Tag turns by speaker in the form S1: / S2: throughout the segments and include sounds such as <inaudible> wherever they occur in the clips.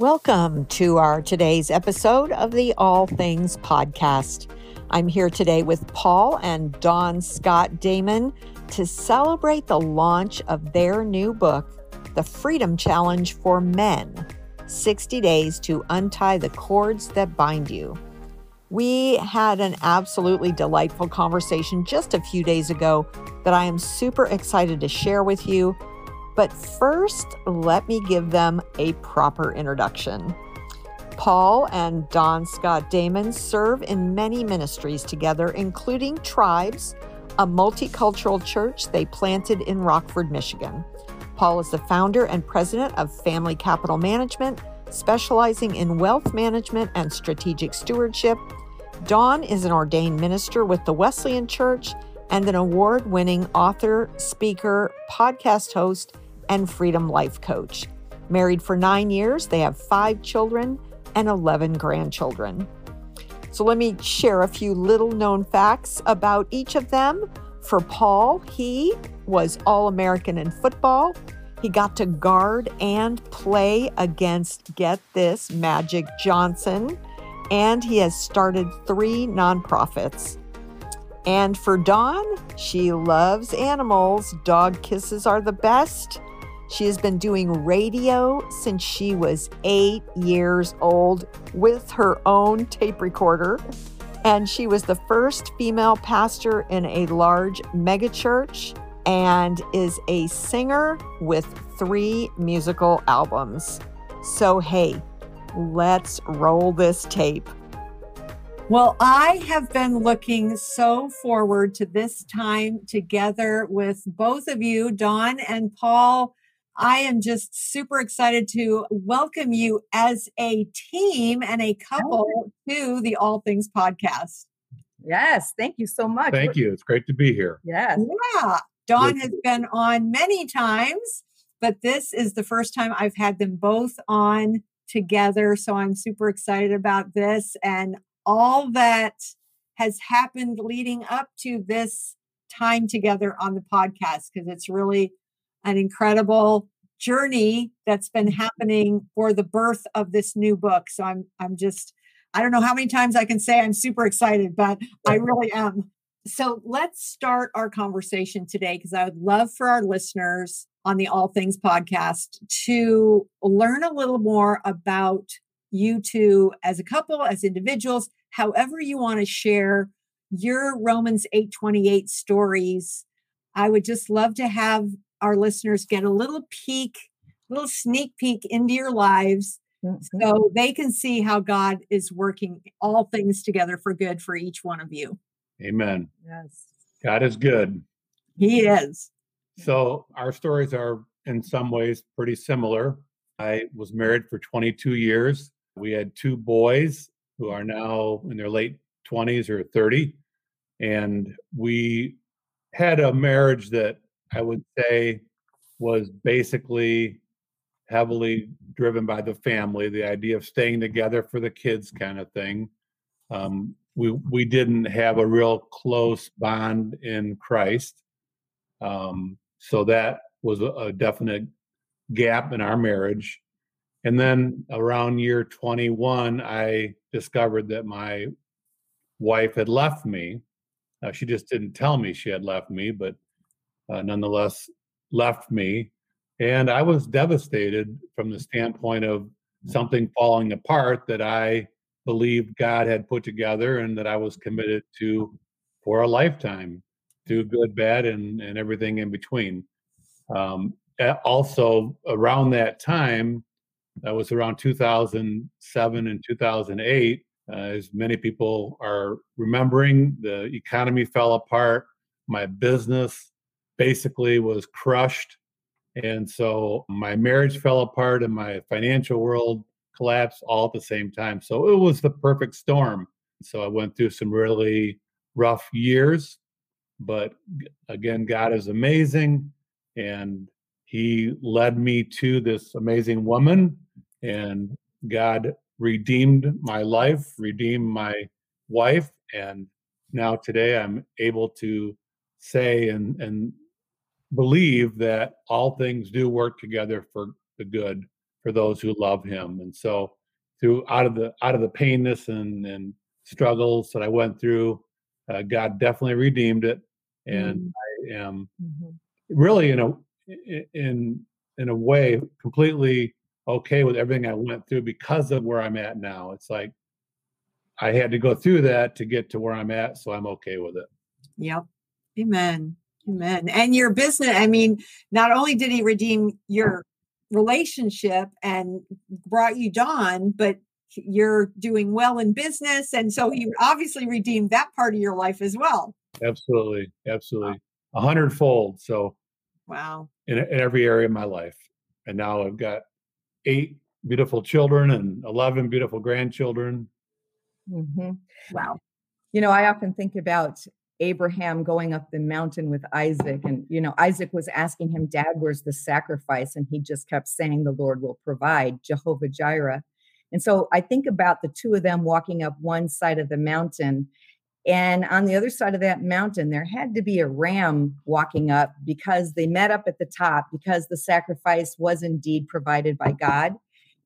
S1: Welcome to our today's episode of the All Things Podcast. I'm here today with Paul and Dawn Scott Damon to celebrate the launch of their new book, The Freedom Challenge for Men 60 Days to Untie the Cords That Bind You. We had an absolutely delightful conversation just a few days ago that I am super excited to share with you. But first, let me give them a proper introduction. Paul and Dawn Scott Damon serve in many ministries together, including Tribes, a multicultural church they planted in Rockford, Michigan. Paul is the founder and president of Family Capital Management, specializing in wealth management and strategic stewardship. Dawn is an ordained minister with the Wesleyan Church and an award winning author, speaker, podcast host, and Freedom Life Coach. Married for nine years, they have five children and 11 grandchildren. So let me share a few little known facts about each of them. For Paul, he was All American in football. He got to guard and play against, get this, Magic Johnson. And he has started three nonprofits. And for Dawn, she loves animals. Dog kisses are the best. She has been doing radio since she was eight years old with her own tape recorder. And she was the first female pastor in a large megachurch and is a singer with three musical albums. So, hey, let's roll this tape. Well, I have been looking so forward to this time together with both of you, Dawn and Paul. I am just super excited to welcome you as a team and a couple to the All Things podcast.
S2: Yes, thank you so much.
S3: Thank you. It's great to be here.
S2: Yes.
S1: Yeah. Dawn has been on many times, but this is the first time I've had them both on together. So I'm super excited about this and all that has happened leading up to this time together on the podcast because it's really an incredible journey that's been mm-hmm. happening for the birth of this new book. So I'm I'm just I don't know how many times I can say I'm super excited, but I really am. So let's start our conversation today because I would love for our listeners on the All Things podcast to learn a little more about you two as a couple, as individuals, however you want to share your Romans 8:28 stories. I would just love to have our listeners get a little peek, little sneak peek into your lives mm-hmm. so they can see how God is working all things together for good for each one of you.
S3: Amen.
S2: Yes.
S3: God is good.
S1: He is.
S3: So our stories are in some ways pretty similar. I was married for 22 years. We had two boys who are now in their late 20s or 30. And we had a marriage that I would say was basically heavily driven by the family, the idea of staying together for the kids kind of thing. Um, we we didn't have a real close bond in Christ, um, so that was a, definite gap in our marriage. And then around year 21, I discovered that my wife had left me. Uh, she just didn't tell me she had left me, but uh, nonetheless left me. And I was devastated from the standpoint of something falling apart that I believed God had put together and that I was committed to for a lifetime, to good, bad, and, and everything in between. Um, also, around that time, that was around 2007 and 2008. Uh, as many people are remembering, the economy fell apart. My business basically was crushed. And so my marriage fell apart and my financial world collapsed all at the same time. So it was the perfect storm. So I went through some really rough years. But again, God is amazing. And He led me to this amazing woman. And God redeemed my life, redeemed my wife. And now today I'm able to say and, and believe that all things do work together for the good for those who love him. And so through out of the out of the painness and and struggles that I went through, uh, God definitely redeemed it, and mm-hmm. I am mm-hmm. really in a in in a way completely okay with everything I went through because of where I'm at now. It's like I had to go through that to get to where I'm at, so I'm okay with it.
S1: Yep. Amen. Amen. And your business, I mean, not only did he redeem your relationship and brought you Dawn, but you're doing well in business. And so he obviously redeemed that part of your life as well.
S3: Absolutely. Absolutely. A hundredfold. So,
S1: wow.
S3: In, in every area of my life. And now I've got eight beautiful children and 11 beautiful grandchildren.
S2: Mm-hmm. Wow. You know, I often think about Abraham going up the mountain with Isaac. And, you know, Isaac was asking him, Dad, where's the sacrifice? And he just kept saying, The Lord will provide, Jehovah Jireh. And so I think about the two of them walking up one side of the mountain. And on the other side of that mountain, there had to be a ram walking up because they met up at the top, because the sacrifice was indeed provided by God.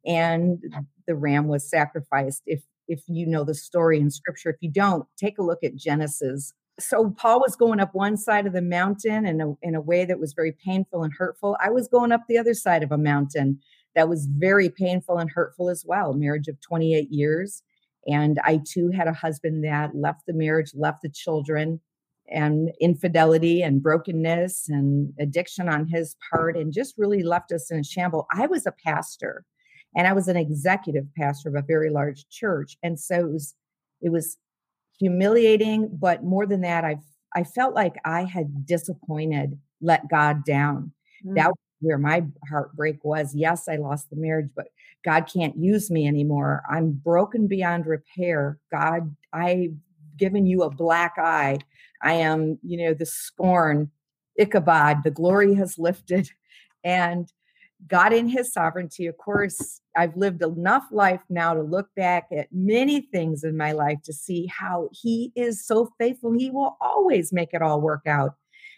S2: And the ram was sacrificed. If if you know the story in scripture, if you don't, take a look at Genesis so Paul was going up one side of the mountain in a, in a way that was very painful and hurtful. I was going up the other side of a mountain that was very painful and hurtful as well. Marriage of 28 years. And I too had a husband that left the marriage, left the children, and infidelity and brokenness and addiction on his part, and just really left us in a shamble. I was a pastor and I was an executive pastor of a very large church. And so it was, it was humiliating, but more than that, I've I felt like I had disappointed, let God down. Mm. That was where my heartbreak was. Yes, I lost the marriage, but God can't use me anymore. I'm broken beyond repair. God, I've given you a black eye. I am, you know, the scorn, Ichabod, the glory has lifted. And God in his sovereignty, of course, I've lived enough life now to look back at many things in my life to see how he is so faithful. He will always make it all work out.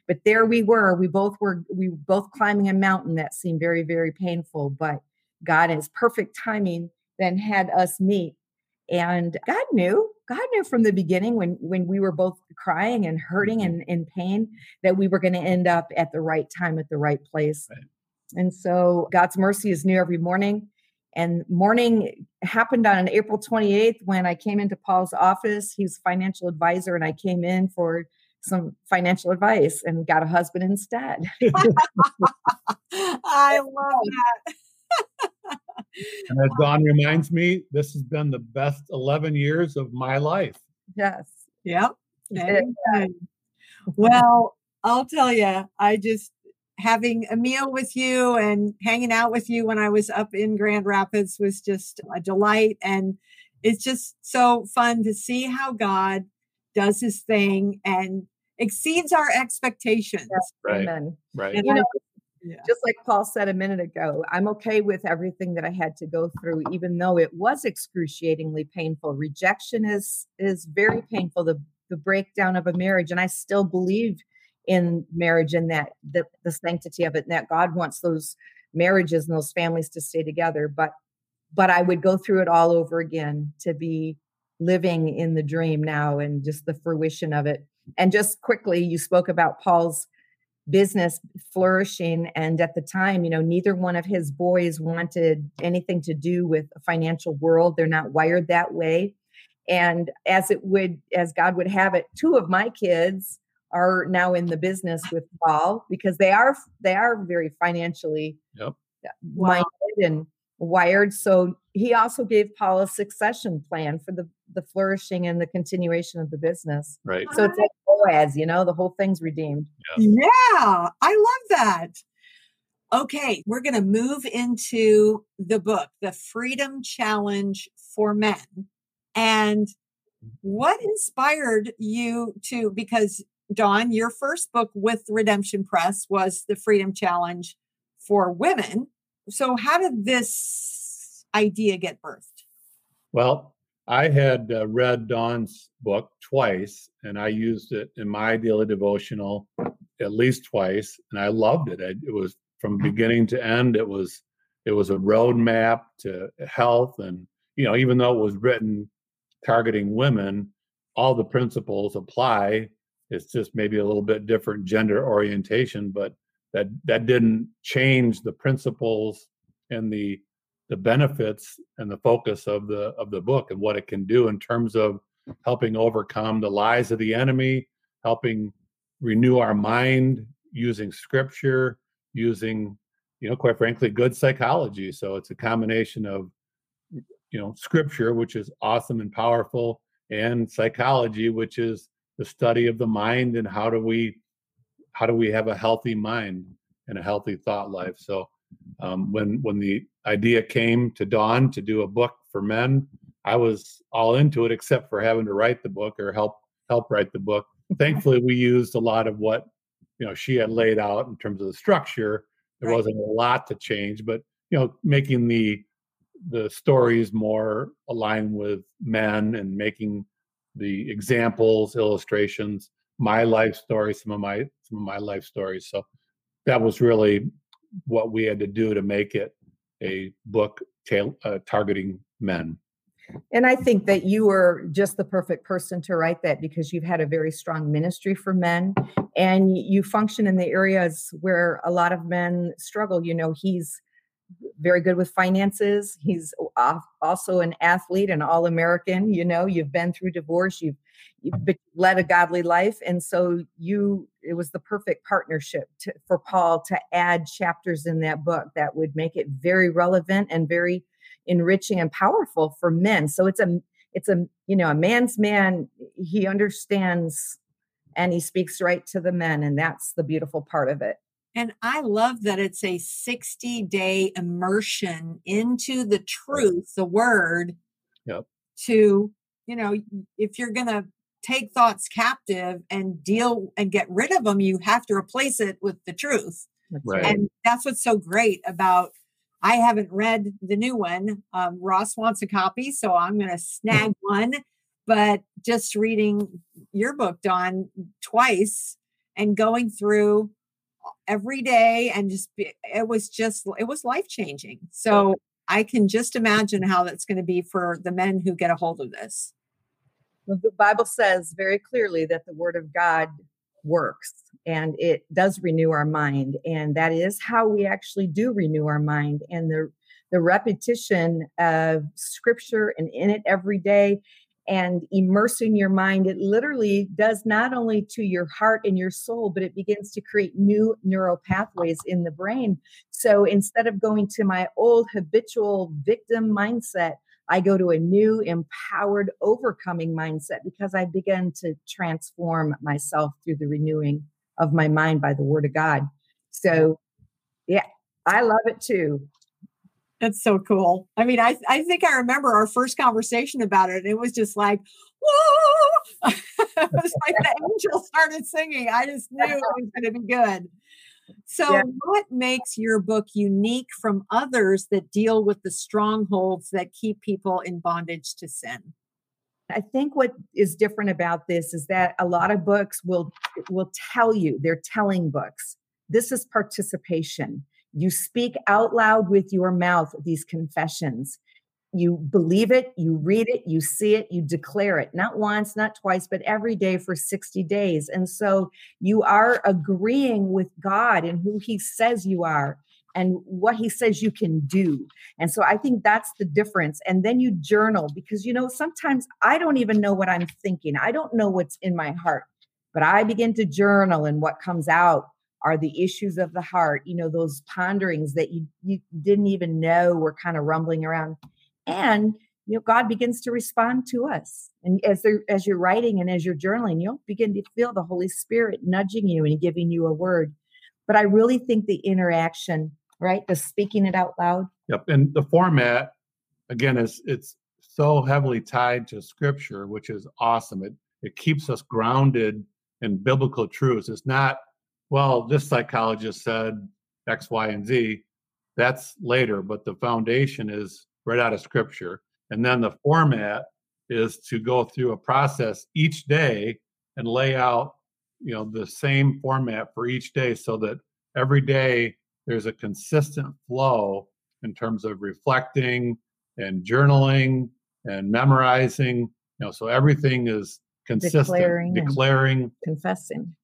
S2: But there we were. We both were we were both climbing a mountain that seemed very, very painful. But God in his perfect timing then had us meet. And God knew, God knew from the beginning when when we were both crying and hurting mm-hmm. and in pain that we were going to end up at the right time at the right place. Right. And so God's mercy is new every morning. And morning happened on April 28th when I came into Paul's office. He's financial advisor, and I came in for some financial advice and got a husband instead. <laughs>
S1: I love that. <laughs>
S3: and as Dawn reminds me, this has been the best 11 years of my life.
S2: Yes.
S1: Yep. well, I'll tell you, I just having a meal with you and hanging out with you when I was up in Grand Rapids was just a delight. And it's just so fun to see how God does his thing and exceeds our expectations. Yes,
S3: right. Amen. Right.
S2: And you know, yeah. just like Paul said a minute ago, I'm okay with everything that I had to go through, even though it was excruciatingly painful. Rejection is is very painful. The the breakdown of a marriage, and I still believe in marriage and that the, the sanctity of it and that god wants those marriages and those families to stay together. But but i would go through it all over again to be living in the dream now and just the fruition of it. And just quickly you spoke about paul's business flourishing and at the time you know neither one of his boys wanted anything to do with a financial world. They're not wired that way. And as it would as god would have it two of my kids are now in the business with Paul because they are they are very financially
S3: yep.
S2: Uh, minded wow. and wired. So he also gave Paul a succession plan for the the flourishing and the continuation of the business.
S3: Right.
S2: So it's like Boaz, you know, the whole thing's redeemed.
S1: Yeah, yeah I love that. Okay, we're going to move into the book, The Freedom Challenge for Men. And what inspired you to because Dawn, your first book with Redemption Press was the Freedom Challenge for Women. So, how did this idea get birthed?
S3: Well, I had uh, read Dawn's book twice, and I used it in my daily devotional at least twice, and I loved it. I, it was from beginning to end. It was it was a roadmap to health. And, you know, even though it was written targeting women, all the principles apply. It's just maybe a little bit different gender orientation, but that that didn't change the principles and the the benefits and the focus of the of the book and what it can do in terms of helping overcome the lies of the enemy, helping renew our mind using scripture, using you know quite frankly good psychology. So it's a combination of you know scripture which is awesome and powerful and psychology which is the study of the mind and how do we how do we have a healthy mind and a healthy thought life. So um, when when the idea came to dawn to do a book for men i was all into it except for having to write the book or help help write the book. <laughs> Thankfully we used a lot of what you know she had laid out in terms of the structure. There right. wasn't a lot to change but you know making the the stories more aligned with men and making the examples illustrations my life story some of my some of my life stories so that was really what we had to do to make it a book tail, uh, targeting men
S2: and I think that you were just the perfect person to write that because you've had a very strong ministry for men and you function in the areas where a lot of men struggle. You know, he's very good with finances. He's also an athlete, an All American. You know, you've been through divorce, you've, you've led a godly life. And so you, it was the perfect partnership to, for Paul to add chapters in that book that would make it very relevant and very enriching and powerful for men. So it's a, it's a, you know, a man's man. He understands and he speaks right to the men. And that's the beautiful part of it.
S1: And I love that it's a 60 day immersion into the truth, the word.
S3: Yep.
S1: To, you know, if you're going to take thoughts captive and deal and get rid of them, you have to replace it with the truth. Right. And that's what's so great about. I haven't read the new one. Um, Ross wants a copy, so I'm going to snag <laughs> one. But just reading your book, Dawn, twice and going through every day and just be, it was just it was life changing so i can just imagine how that's going to be for the men who get a hold of this.
S2: Well, the bible says very clearly that the word of god works and it does renew our mind and that is how we actually do renew our mind and the the repetition of scripture and in it every day and immersing your mind, it literally does not only to your heart and your soul, but it begins to create new neural pathways in the brain. So instead of going to my old habitual victim mindset, I go to a new empowered overcoming mindset because I begin to transform myself through the renewing of my mind by the word of God. So, yeah, I love it too.
S1: That's so cool. I mean, I I think I remember our first conversation about it. It was just like, whoa! <laughs> it was like the angel started singing. I just knew it was going to be good. So, yeah. what makes your book unique from others that deal with the strongholds that keep people in bondage to sin?
S2: I think what is different about this is that a lot of books will will tell you they're telling books. This is participation. You speak out loud with your mouth these confessions. You believe it, you read it, you see it, you declare it, not once, not twice, but every day for 60 days. And so you are agreeing with God and who He says you are and what he says you can do. And so I think that's the difference. And then you journal because, you know, sometimes I don't even know what I'm thinking, I don't know what's in my heart, but I begin to journal and what comes out are the issues of the heart you know those ponderings that you you didn't even know were kind of rumbling around. And you know god begins to respond to us. And as as you're writing and as you're journaling you'll begin to feel the holy spirit nudging you and giving you a word. But i really think the interaction right the speaking it out loud.
S3: Yep and the format again is it's so heavily tied to scripture which is awesome. It it keeps us grounded in biblical truths. It's not well, this psychologist said X, Y, and Z. That's later, but the foundation is right out of scripture. And then the format is to go through a process each day and lay out, you know, the same format for each day so that every day there's a consistent flow in terms of reflecting and journaling and memorizing. You know, so everything is consistent, declaring, declaring
S2: confessing.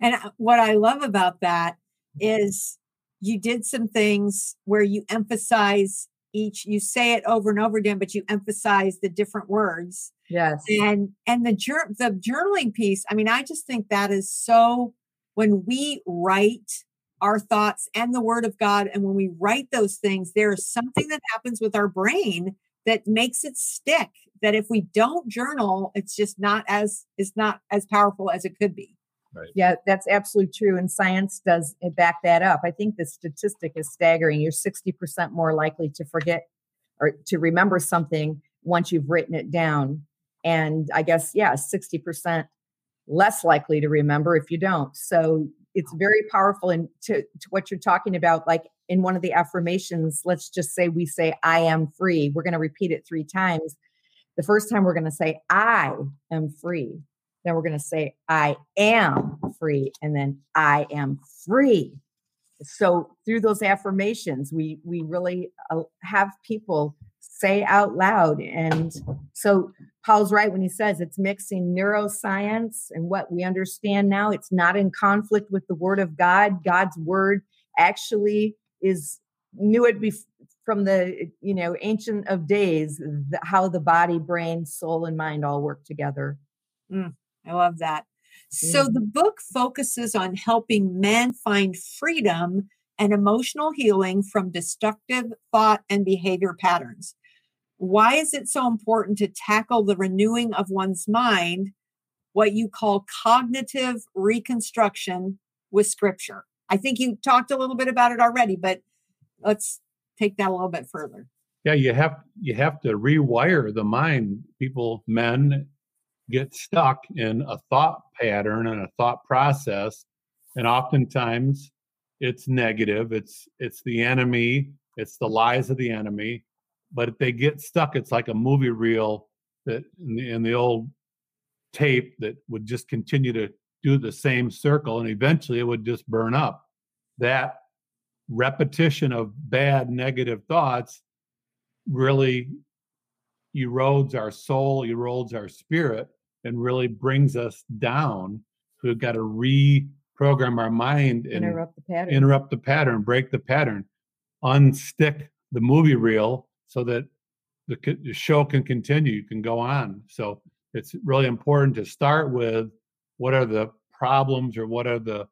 S1: And what I love about that mm-hmm. is you did some things where you emphasize each you say it over and over again but you emphasize the different words.
S2: Yes.
S1: And and the jur- the journaling piece i mean i just think that is so when we write our thoughts and the word of god and when we write those things there is something that happens with our brain that makes it stick that if we don't journal it's just not as it's not as powerful as it could be
S2: Right. Yeah, that's absolutely true. And science does eh, back that up. I think the statistic is staggering. You're 60% more likely to forget or to remember something once you've written it down. And I guess, yeah, 60% less likely to remember if you don't. So it's oh. very powerful. And to, to what you're talking about, like in one of the affirmations, let's just say we say, I am free. We're going to repeat it three times. The first time we're going to say, I am free. Then we're going to say, I am free. And then I am free. So through those affirmations, we we really uh, have people say out loud. And so Paul's right when he says it's mixing neuroscience and what we understand now. It's not in conflict with the word of God. God's word actually is knew it bef- from the you know ancient of days the, how the body brain soul and mind all work together
S1: mm. I love that. So the book focuses on helping men find freedom and emotional healing from destructive thought and behavior patterns. Why is it so important to tackle the renewing of one's mind, what you call cognitive reconstruction with scripture? I think you talked a little bit about it already, but let's take that a little bit further.
S3: Yeah, you have you have to rewire the mind. People, men get stuck in a thought pattern and a thought process and oftentimes it's negative it's it's the enemy it's the lies of the enemy but if they get stuck it's like a movie reel that in the, in the old tape that would just continue to do the same circle and eventually it would just burn up. That repetition of bad negative thoughts really erodes our soul erodes our spirit and really brings us down. So we've got to reprogram our mind and
S2: interrupt the pattern,
S3: interrupt the pattern, break the pattern, unstick the movie reel so that the, the show can continue, you can go on. So it's really important to start with what are the problems or what are the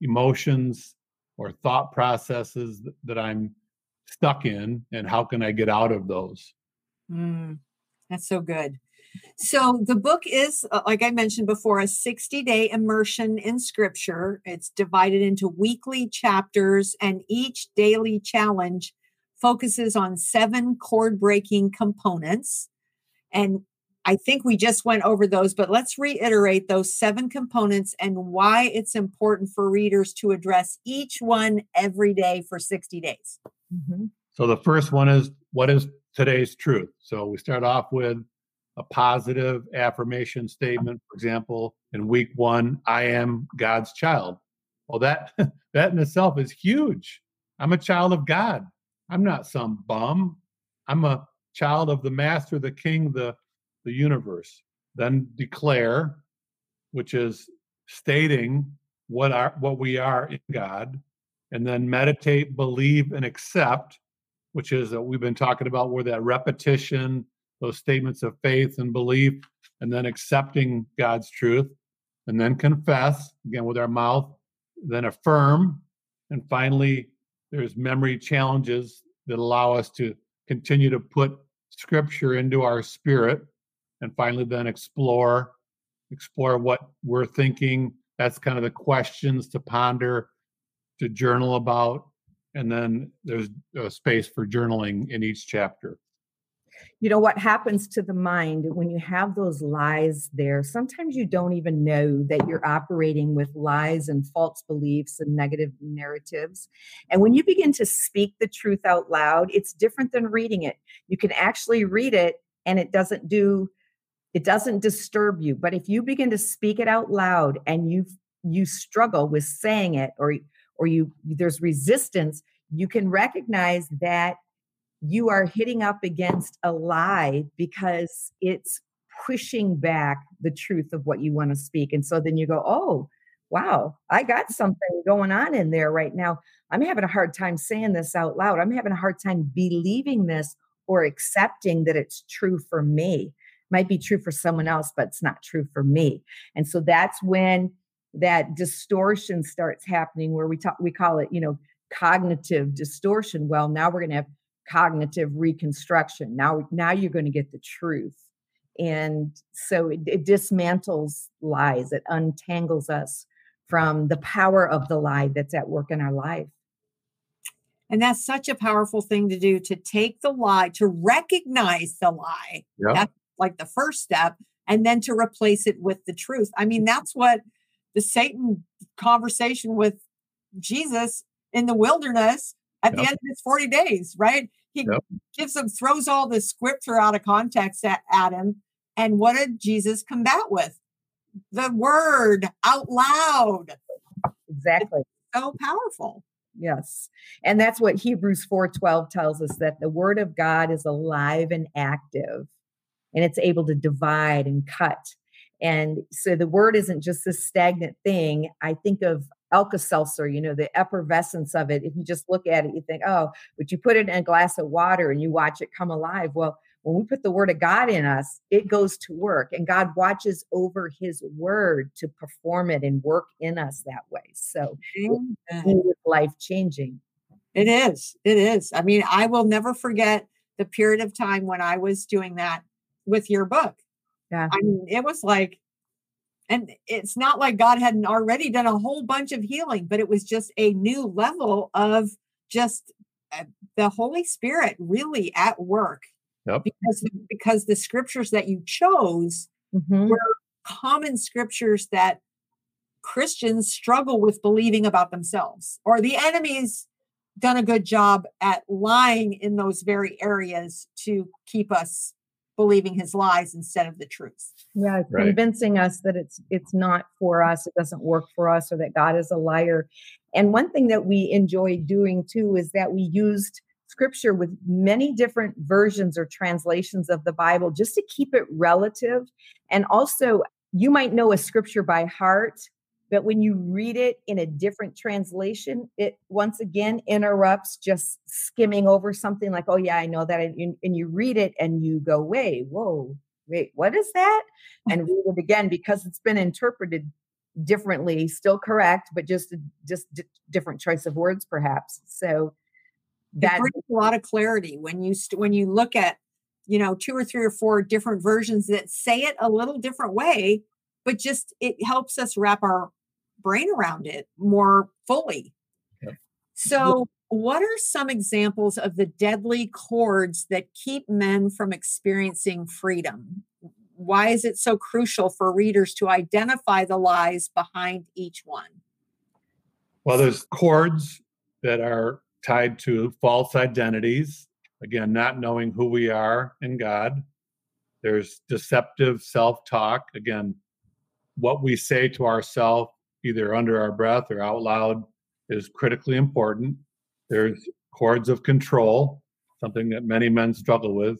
S3: emotions or thought processes that, I'm stuck in and how can I get out of those?
S1: Mm, that's so good. So the book is, uh, like I mentioned before, a 60 day immersion in scripture. It's divided into weekly chapters, and each daily challenge focuses on seven cord breaking components. And I think we just went over those, but let's reiterate those seven components and why it's important for readers to address each one every day for 60 days.
S3: Mm-hmm. So the first one is what is today's truth? So we start off with a positive affirmation statement, for example, in week one, I am God's child. Well, that <laughs> that in itself is huge. I'm a child of God. I'm not some bum. I'm a child of the master, the king, the, the universe. Then declare, which is stating what are what we are in God, and then meditate, believe, and accept, which is that we've been talking about where that repetition those statements of faith and belief, and then accepting God's truth, and then confess again with our mouth, then affirm, and finally, there's memory challenges that allow us to continue to put scripture into our spirit, and finally, then explore explore what we're thinking. That's kind of the questions to ponder, to journal about, and then there's a space for journaling in each chapter
S2: you know what happens to the mind when you have those lies there? Sometimes you don't even know that you're operating with lies and false beliefs and negative narratives and when you begin to speak the truth out loud it's different than reading it. You can actually read it and it doesn't do it doesn't disturb you but if you begin to speak it out loud and you you struggle with saying it or or you there's resistance you can recognize that you are hitting up against a lie because it's pushing back the truth of what you want to speak. And so then you go, oh, wow, I got something going on in there right now. I'm having a hard time saying this out loud. I'm having a hard time believing this or accepting that it's true for me. Might be true for someone else, but it's not true for me. And so that's when that distortion starts happening where we talk we call it, you know, cognitive distortion. Well, now we're going to have cognitive reconstruction. Now now you're going to get the truth. And so it, it dismantles lies, it untangles us from the power of the lie that's at work in our life.
S1: And that's such a powerful thing to do to take the lie, to recognize the lie. Yep. That's like the first step, and then to replace it with the truth. I mean, that's what the Satan conversation with Jesus in the wilderness at yep. the end of his 40 days, right? He yep. gives him, throws all the scripture out of context at, at him. And what did Jesus combat with? The word out loud.
S2: Exactly.
S1: It's so powerful.
S2: Yes. And that's what Hebrews 4:12 tells us that the word of God is alive and active and it's able to divide and cut. And so the word isn't just this stagnant thing. I think of Alka-Seltzer, you know, the effervescence of it. If you just look at it, you think, oh, but you put it in a glass of water and you watch it come alive. Well, when we put the word of God in us, it goes to work and God watches over his word to perform it and work in us that way. So life changing.
S1: It is. It is. I mean, I will never forget the period of time when I was doing that with your book. Yeah. I mean, it was like, and it's not like God hadn't already done a whole bunch of healing, but it was just a new level of just uh, the Holy Spirit really at work Yep. Because because the scriptures that you chose mm-hmm. were common scriptures that Christians struggle with believing about themselves, or the enemy's done a good job at lying in those very areas to keep us believing his lies instead of the truth.
S2: Yeah, right. convincing us that it's it's not for us, it doesn't work for us, or that God is a liar. And one thing that we enjoy doing too is that we used scripture with many different versions or translations of the Bible just to keep it relative. And also, you might know a scripture by heart, but when you read it in a different translation, it once again interrupts just skimming over something like, oh, yeah, I know that. And, and you read it and you go, wait, whoa, wait, what is that? And read it again because it's been interpreted differently, still correct, but just just d- different choice of words, perhaps. So
S1: that brings a lot of clarity when you st- when you look at you know two or three or four different versions that say it a little different way but just it helps us wrap our brain around it more fully so what are some examples of the deadly cords that keep men from experiencing freedom why is it so crucial for readers to identify the lies behind each one
S3: well there's cords that are tied to false identities. Again, not knowing who we are in God. There's deceptive self talk. Again, what we say to ourselves, either under our breath or out loud, is critically important. There's cords of control, something that many men struggle with,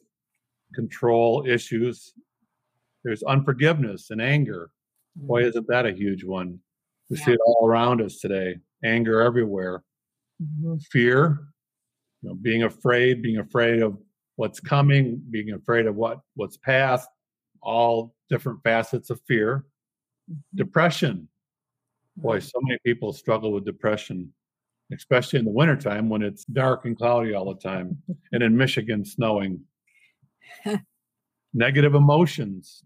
S3: control issues. There's unforgiveness and anger. Boy, mm-hmm. isn't that a huge one? We yeah. see it all around us today anger everywhere mm-hmm. fear, you know, being afraid, being afraid of what's coming, being afraid of what what's past, all different facets of fear. Mm-hmm. Depression. Boy, so many people struggle with depression, especially in the wintertime when it's dark and cloudy all the time, <laughs> and in Michigan, snowing. <laughs> Negative emotions,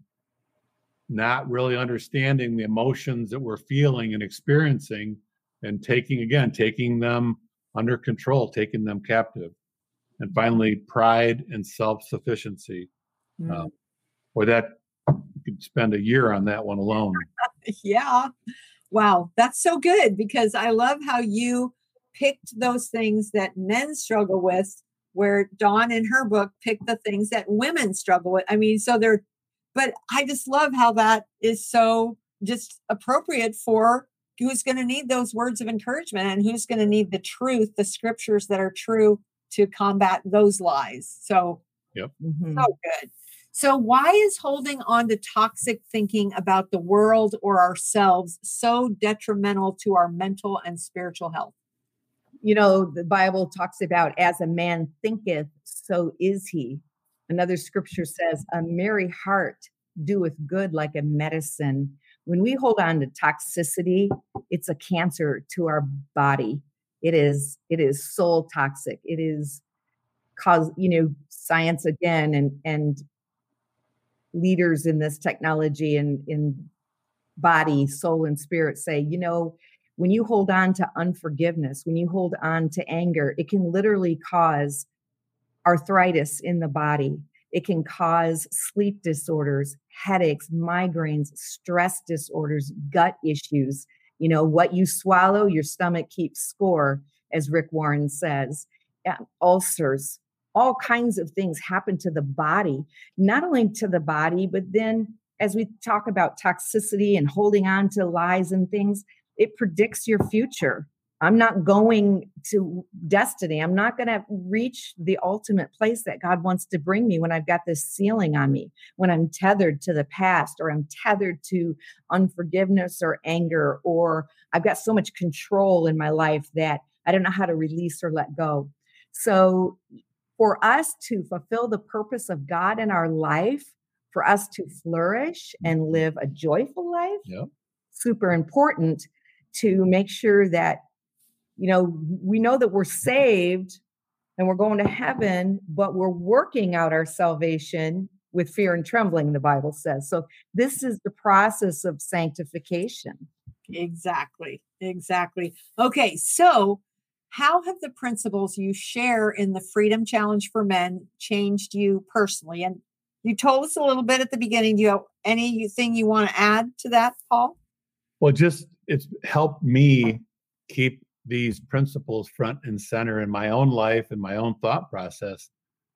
S3: not really understanding the emotions that we're feeling and experiencing, and taking, again, taking them under control, taking them captive. And finally, pride and self sufficiency. Mm. Um, that you could spend a year on that one alone. <laughs>
S1: yeah. Wow. That's so good because I love how you picked those things that men struggle with, where Dawn in her book picked the things that women struggle with. I mean, so they're, but I just love how that is so just appropriate for who's going to need those words of encouragement and who's going to need the truth, the scriptures that are true to combat those lies. So,
S3: yep.
S1: Mm-hmm. so good. So, why is holding on to toxic thinking about the world or ourselves so detrimental to our mental and spiritual health?
S2: You know, the Bible talks about as a man thinketh, so is he. Another scripture says, a merry heart doeth good like a medicine. When we hold on to toxicity, it's a cancer to our body. It is it is soul toxic. It is cause you know science again and and leaders in this technology and in body, soul, and spirit say, you know, when you hold on to unforgiveness, when you hold on to anger, it can literally cause arthritis in the body. It can cause sleep disorders, headaches, migraines, stress disorders, gut issues. You know, what you swallow, your stomach keeps score, as Rick Warren says. Yeah, ulcers, all kinds of things happen to the body, not only to the body, but then as we talk about toxicity and holding on to lies and things, it predicts your future. I'm not going to destiny. I'm not going to reach the ultimate place that God wants to bring me when I've got this ceiling on me, when I'm tethered to the past or I'm tethered to unforgiveness or anger, or I've got so much control in my life that I don't know how to release or let go. So, for us to fulfill the purpose of God in our life, for us to flourish and mm-hmm. live a joyful life,
S3: yep.
S2: super important to make sure that you know, we know that we're saved and we're going to heaven, but we're working out our salvation with fear and trembling, the Bible says. So this is the process of sanctification.
S1: Exactly. Exactly. Okay. So, how have the principles you share in the Freedom Challenge for Men changed you personally? And you told us a little bit at the beginning. Do you have anything you want to add to that, Paul?
S3: Well, just it's helped me keep these principles front and center in my own life and my own thought process.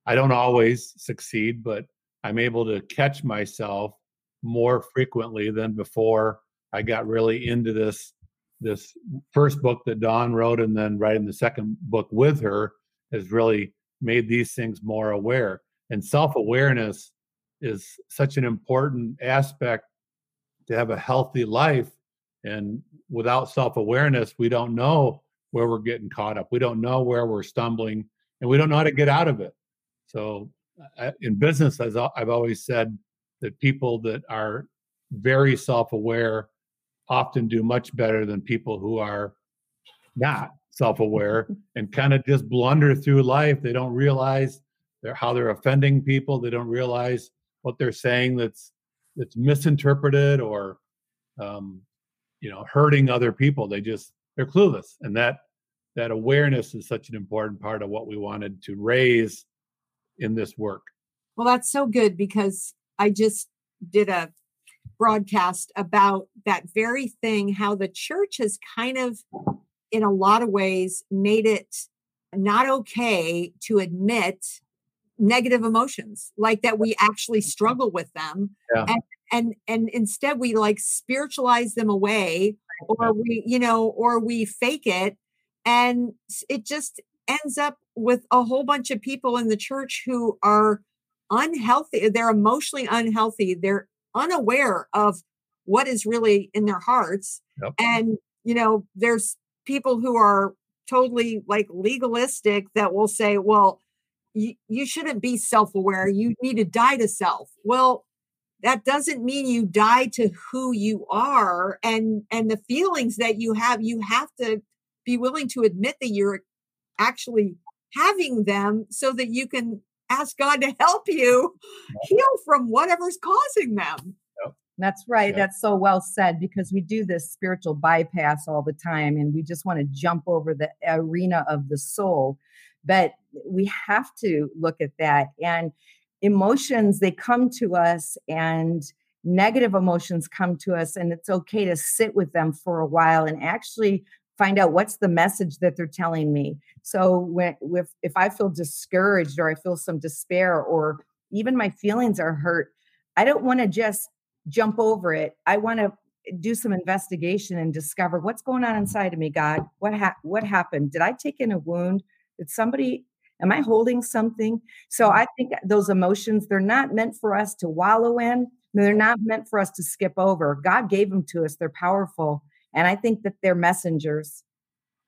S3: I don't always succeed, but I'm able to catch myself more frequently than before I got really into this this first book that Dawn wrote and then writing the second book with her has really made these things more aware. And self-awareness is such an important aspect to have a healthy life and without self awareness, we don't know where we're getting caught up. We don't know where we're stumbling and we don't know how to get out of it. So, in business, as I've always said, that people that are very self aware often do much better than people who are not self aware <laughs> and kind of just blunder through life. They don't realize they're, how they're offending people, they don't realize what they're saying that's that's misinterpreted or um, you know hurting other people. They just they're clueless. And that that awareness is such an important part of what we wanted to raise in this work.
S1: Well that's so good because i just did a broadcast about that very thing how the church has kind of in a lot of ways made it not okay to admit negative emotions like that we actually struggle with them
S3: yeah.
S1: and and and instead we like spiritualize them away or we you know or we fake it and it just ends up with a whole bunch of people in the church who are unhealthy they're emotionally unhealthy they're unaware of what is really in their hearts
S3: yep.
S1: and you know there's people who are totally like legalistic that will say well you, you shouldn't be self-aware you need to die to self well that doesn't mean you die to who you are and and the feelings that you have you have to be willing to admit that you're actually having them so that you can ask God to help you heal from whatever's causing them.
S2: That's right. That's so well said because we do this spiritual bypass all the time and we just want to jump over the arena of the soul. But we have to look at that. And emotions they come to us and negative emotions come to us and it's okay to sit with them for a while and actually find out what's the message that they're telling me so when if if i feel discouraged or i feel some despair or even my feelings are hurt i don't want to just jump over it i want to do some investigation and discover what's going on inside of me, God. What ha- what happened? Did I take in a wound? Did somebody am I holding something? So I think those emotions they're not meant for us to wallow in. They're not meant for us to skip over. God gave them to us. They're powerful. And I think that they're messengers.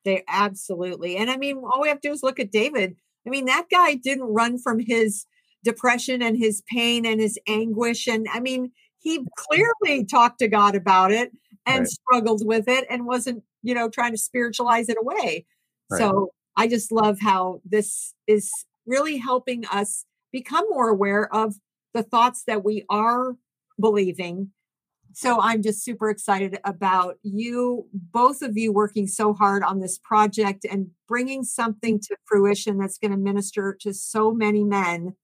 S1: They absolutely. And I mean, all we have to do is look at David. I mean, that guy didn't run from his depression and his pain and his anguish. And I mean, he clearly talked to God about it and right. struggled with it and wasn't, you know, trying to spiritualize it away. Right. So I just love how this is really helping us become more aware of the thoughts that we are believing. So I'm just super excited about you, both of you working so hard on this project and bringing something to fruition that's going to minister to so many men.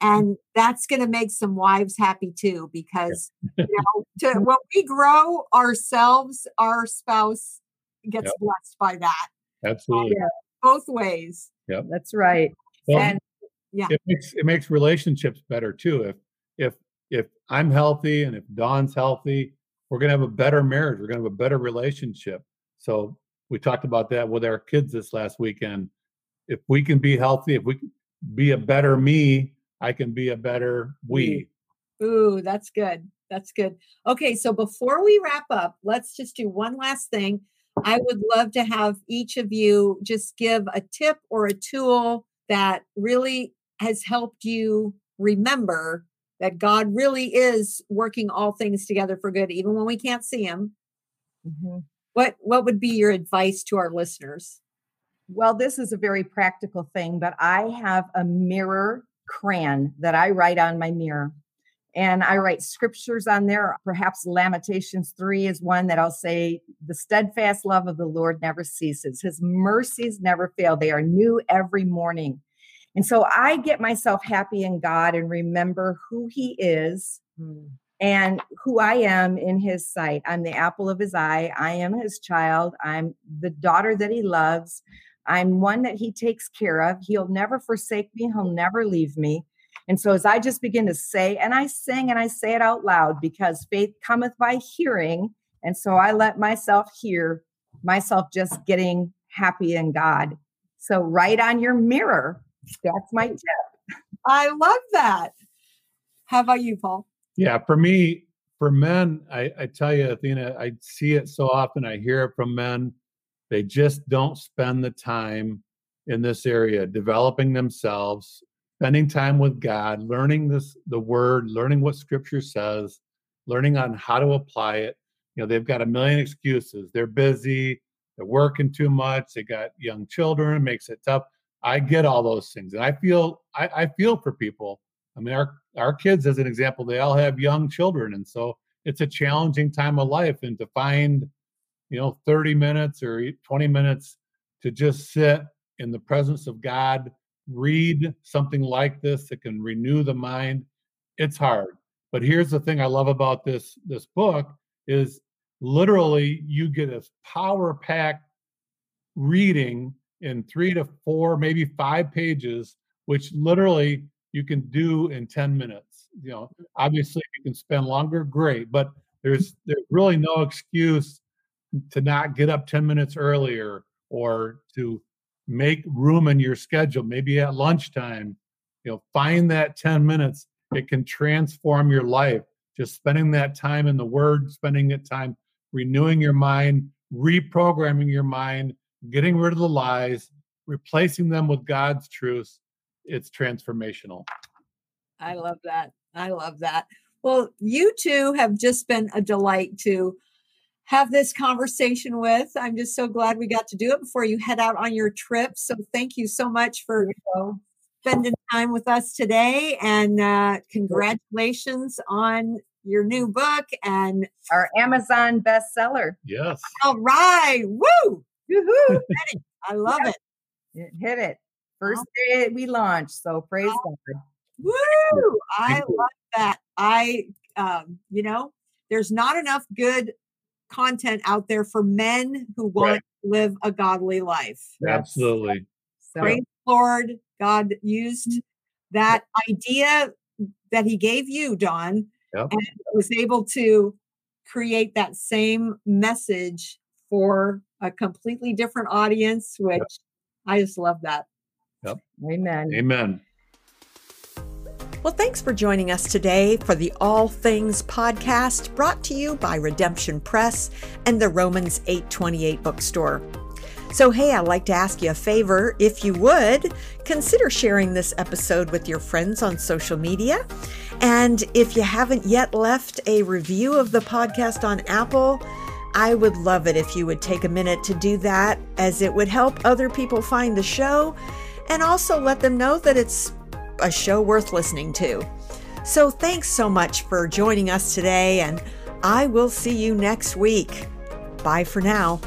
S1: And that's going to make some wives happy too because you <laughs> know to, when we grow ourselves our spouse gets yep. blessed by that.
S3: Absolutely.
S1: uh, both ways.
S3: Yeah
S2: that's right. Well, and
S1: yeah.
S3: it makes it makes relationships better too if if i'm healthy and if dawn's healthy we're going to have a better marriage we're going to have a better relationship so we talked about that with our kids this last weekend if we can be healthy if we can be a better me I can be a better we.
S1: Ooh, that's good. That's good. Okay, so before we wrap up, let's just do one last thing. I would love to have each of you just give a tip or a tool that really has helped you remember that God really is working all things together for good, even when we can't see Him. Mm-hmm. What What would be your advice to our listeners?
S2: Well, this is a very practical thing, but I have a mirror crayon that I write on my mirror. And I write scriptures on there. Perhaps Lamentations 3 is one that I'll say, The steadfast love of the Lord never ceases. His mercies never fail. They are new every morning. And so I get myself happy in God and remember who He is mm. and who I am in His sight. I'm the apple of His eye. I am His child. I'm the daughter that He loves. I'm one that he takes care of. He'll never forsake me, he'll never leave me. And so, as I just begin to say, and I sing and I say it out loud because faith cometh by hearing. And so, I let myself hear myself just getting happy in God. So, write on your mirror. That's my tip.
S1: I love that. How about you, Paul?
S3: Yeah, for me, for men, I, I tell you, Athena, I see it so often. I hear it from men they just don't spend the time in this area developing themselves, spending time with God, learning this the word, learning what scripture says, learning on how to apply it. You know, they've got a million excuses. They're busy, they're working too much, they got young children, makes it tough. I get all those things. And I feel I, I feel for people. I mean, our our kids, as an example, they all have young children. And so it's a challenging time of life. And to find you know 30 minutes or 20 minutes to just sit in the presence of god read something like this that can renew the mind it's hard but here's the thing i love about this this book is literally you get a power packed reading in three to four maybe five pages which literally you can do in 10 minutes you know mm. obviously you can spend longer great but there's there's really no excuse to not get up 10 minutes earlier or to make room in your schedule maybe at lunchtime you know find that 10 minutes it can transform your life. Just spending that time in the word spending that time renewing your mind reprogramming your mind getting rid of the lies replacing them with god's truths it's transformational
S1: i love that i love that well you two have just been a delight to have this conversation with. I'm just so glad we got to do it before you head out on your trip. So thank you so much for spending time with us today and uh, congratulations on your new book and
S2: our Amazon bestseller.
S3: Yes.
S1: All right. Woo! Woo-hoo. <laughs> I love it.
S2: it. Hit it. First day we launched. So praise oh. God.
S1: Woo! I love that. I, um, you know, there's not enough good content out there for men who want right. to live a godly life.
S3: Absolutely.
S1: So, Praise the Lord, God used that idea that He gave you, Dawn, yep. and was able to
S4: create that same message for a completely different audience, which yep. I just love that.
S3: Yep.
S2: Amen.
S3: Amen.
S4: Well, thanks for joining us today for the All Things podcast brought to you by Redemption Press and the Romans 828 bookstore. So, hey, I'd like to ask you a favor. If you would, consider sharing this episode with your friends on social media. And if you haven't yet left a review of the podcast on Apple, I would love it if you would take a minute to do that, as it would help other people find the show and also let them know that it's a show worth listening to. So, thanks so much for joining us today, and I will see you next week. Bye for now.